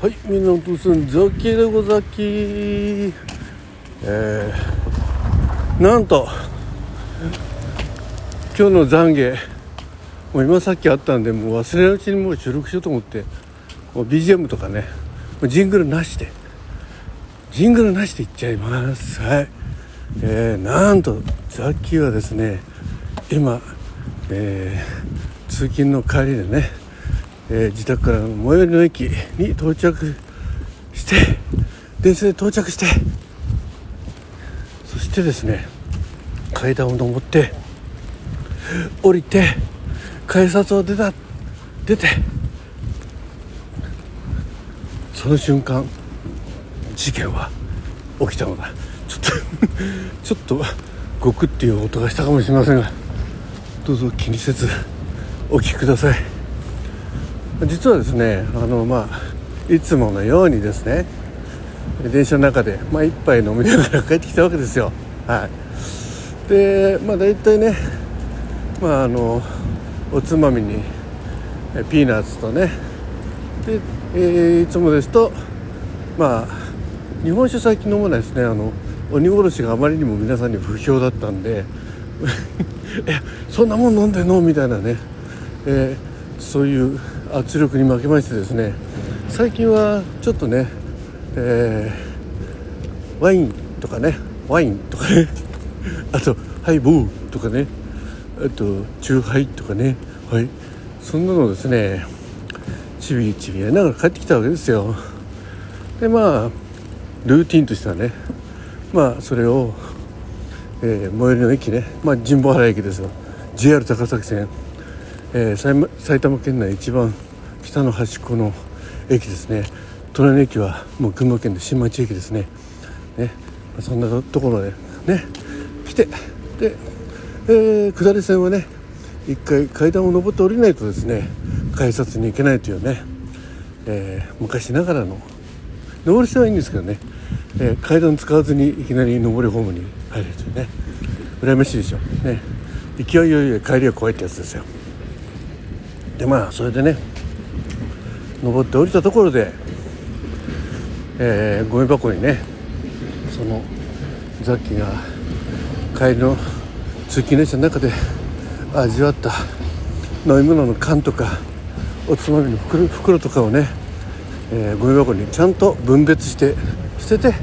はい、みんなお父さん、ザッキーでござき。えー、なんと、今日の懺悔、もう今さっきあったんで、もう忘れないうちにもう収録しようと思って、BGM とかね、もうジングルなしで、ジングルなしでいっちゃいます。はい。えー、なんと、ザッキーはですね、今、えー、通勤の帰りでね、えー、自宅から最寄りの駅に到着して電車で到着してそしてですね階段を上って降りて改札を出た出てその瞬間事件は起きたのだ。ちょっと ちょっとゴクっていう音がしたかもしれませんがどうぞ気にせずお聞きください。実はですねあのまあいつものようにですね電車の中で、まあ、一杯飲みながら帰ってきたわけですよ。はい。でまあ大体ねまああのおつまみにピーナッツとねで、えー、いつもですとまあ日本酒最近飲まないですね。あの鬼殺しがあまりにも皆さんに不評だったんで えそんなもん飲んでんの？みたいなね、えー、そういう圧力に負けましてですね最近はちょっとね、えー、ワインとかねワインとかね あとハイボーとかねあとチューハイとかねはいそんなのですねちびちびやりながら帰ってきたわけですよ。でまあルーティンとしてはねまあそれを、えー、最寄りの駅ねまあ神保原駅ですよ。JR 高崎線。えー、埼玉県内一番北の端っこの駅ですね。隣の駅はもう群馬県で新町駅ですね。ね。そんなところでね。来てで、えー、下り線はね一回階段を上って降りないとですね改札に行けないというね、えー、昔ながらの上り線はいいんですけどね、えー、階段使わずにいきなり上りホームに入れるというね。羨ましいでしょ。ね。勢いよい帰りは怖いってやつですよ。でまあそれでね登って降りたところで、えー、ゴミ箱にねそのザッキが帰りの通勤列車の中で味わった飲み物の缶とかおつまみの袋袋とかをね、えー、ゴミ箱にちゃんと分別して捨てて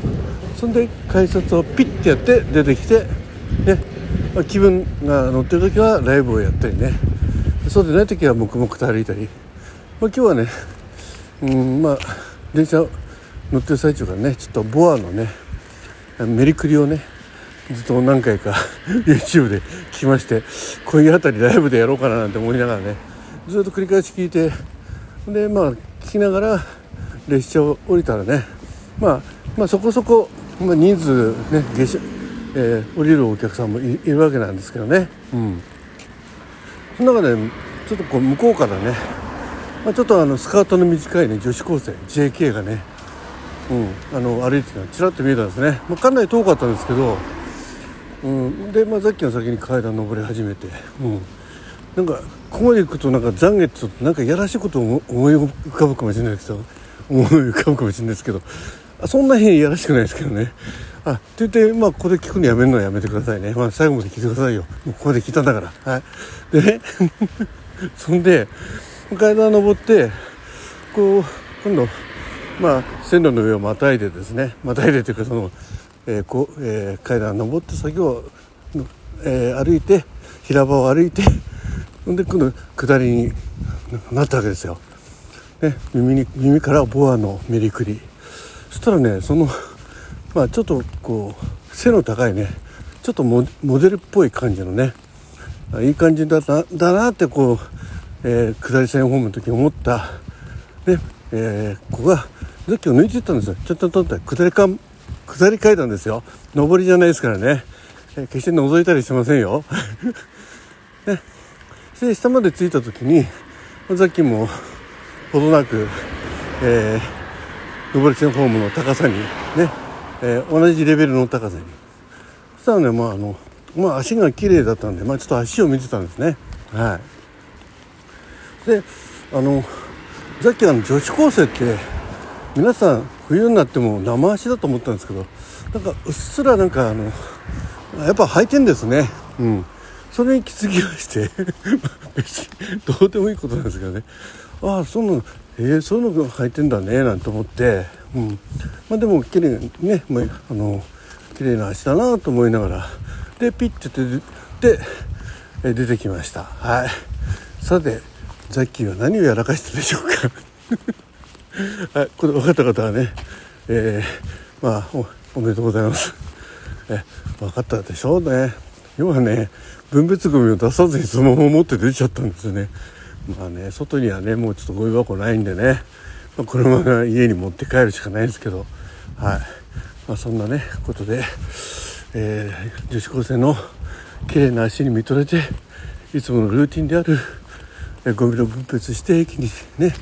そんで改札をピッてやって出てきてね、まあ、気分が乗ってる時はライブをやったりね。そうでない時は黙々と歩いたり、まあ、今日はねうんまあ電車乗ってる最中からねちょっとボアのねメリクリをねずっと何回か YouTube で聞きましてこういう辺りライブでやろうかななんて思いながらねずっと繰り返し聞いてでまあ聞きながら列車を降りたらね、まあ、まあそこそこ、まあ、人数ね下車、えー、降りるお客さんもいるわけなんですけどね、うん、その中でちょっとこう向こうからね、まあ、ちょっとあのスカートの短いね女子高生 JK がね、うん、あの歩いてたのちらっと見えたんですね、まあ、かなり遠かったんですけど、うん、で、まあ、さっきの先に階段登り始めて、うん、なんかここまで行くとなんか懺悔ちょっとなんかやらしいことを思い浮かぶかもしれないですけど思い浮かぶかもしれないですけど。そんな変いやらしくないですけどねあって言って、まあ、ここで聞くのやめるのはやめてくださいね。まあ、最後まで聞いてくださいよ。もうここで聞いたんだから。はい。でね、そんで、階段登って、こう、今度、まあ、線路の上をまたいでですね、またいでというか、その、えー、こう、えー、階段登って先を、えー、歩いて、平場を歩いて、ほんで、今度、下りになったわけですよ。ね、耳に、耳からボアのメリクリ。そしたらね、その、まあちょっとこう背の高いねちょっとモデルっぽい感じのねいい感じだなだなってこう、えー、下り線ホームの時思った。ねえー、子がさっきを抜いていったんですよ。ちょっととって下りか下り階段ですよ。上りじゃないですからね、えー、決して覗いたりしませんよ。ね。で下まで着いた時にさっきもほどなく、えー、上り線ホームの高さにねえー、同じレベルの高さに。そしたらねまああのまあ足が綺麗だったんでまあちょっと足を見てたんですね。はい。であのさっきあの女子高生って皆さん冬になっても生足だと思ったんですけどなんかうっすらなんかあのやっぱ履いてんですね。うん。それに気づきまして別に どうでもいいことなんですけどね。ああそんなの。えー、そういうの履いてんだねなんて思って、うん。まあ、でも綺麗ね、まあ、あの綺麗な足だなと思いながら。でピッててで出てきました。はい。さてザッキーは何をやらかしたでしょうか。はいこれ分かった方はねえー、まあおめでとうございます。え分かったでしょうね。要はね分別ゴミを出さずにそのまま持って出ちゃったんですよね。まあね外にはねもうちょっとゴミ箱ないんでね、まあ、車が家に持って帰るしかないんですけど。はい、まあ、そんなねことで、えー、女子高生の綺麗な足に見とれていつものルーティンである、えー、ゴミの分別して駅にね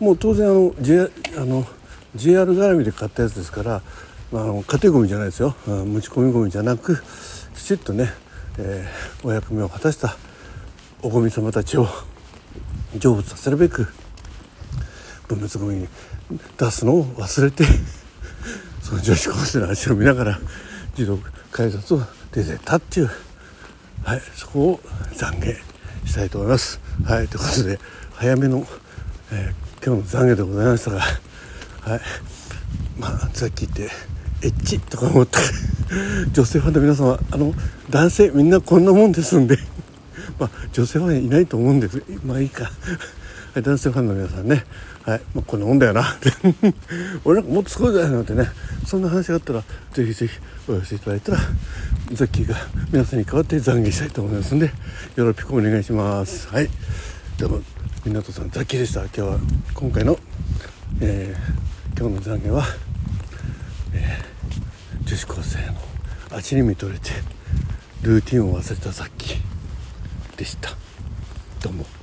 もう当然あの J, あの JR 絡みで買ったやつですから、まあ、家庭ゴミじゃないですよ持ち込みゴミじゃなくきちっとね、えー、お役目を果たしたおゴミ様たちを成仏させるべく分別ゴミに出すのを忘れて その女子高生の足を見ながら児童改札を出てたっていうはいそこを懺悔したいと思います。はいということで早めの、えー、今日の懺悔でございましたがはいまあさっき言ってエッチとか思った。女性ファンの皆様あの男性みんなこんなもんですんで。まあ女性ファンいないと思うんです。まあいいか。はい男性ファンの皆さんね。はい、まあ、こんなもんだよな。俺なんかもっとすごいだよなんてね。そんな話があったらぜひぜひお寄せいただいたらザッキーが皆さんに代わって懺悔したいと思いますんでよろしくお願いします。はい。どうも港さんザッキーでした。今日は今回の、えー、今日の懺悔は、えー、女子高生の足に見とれてルーティンを忘れたさっきでしたどうも。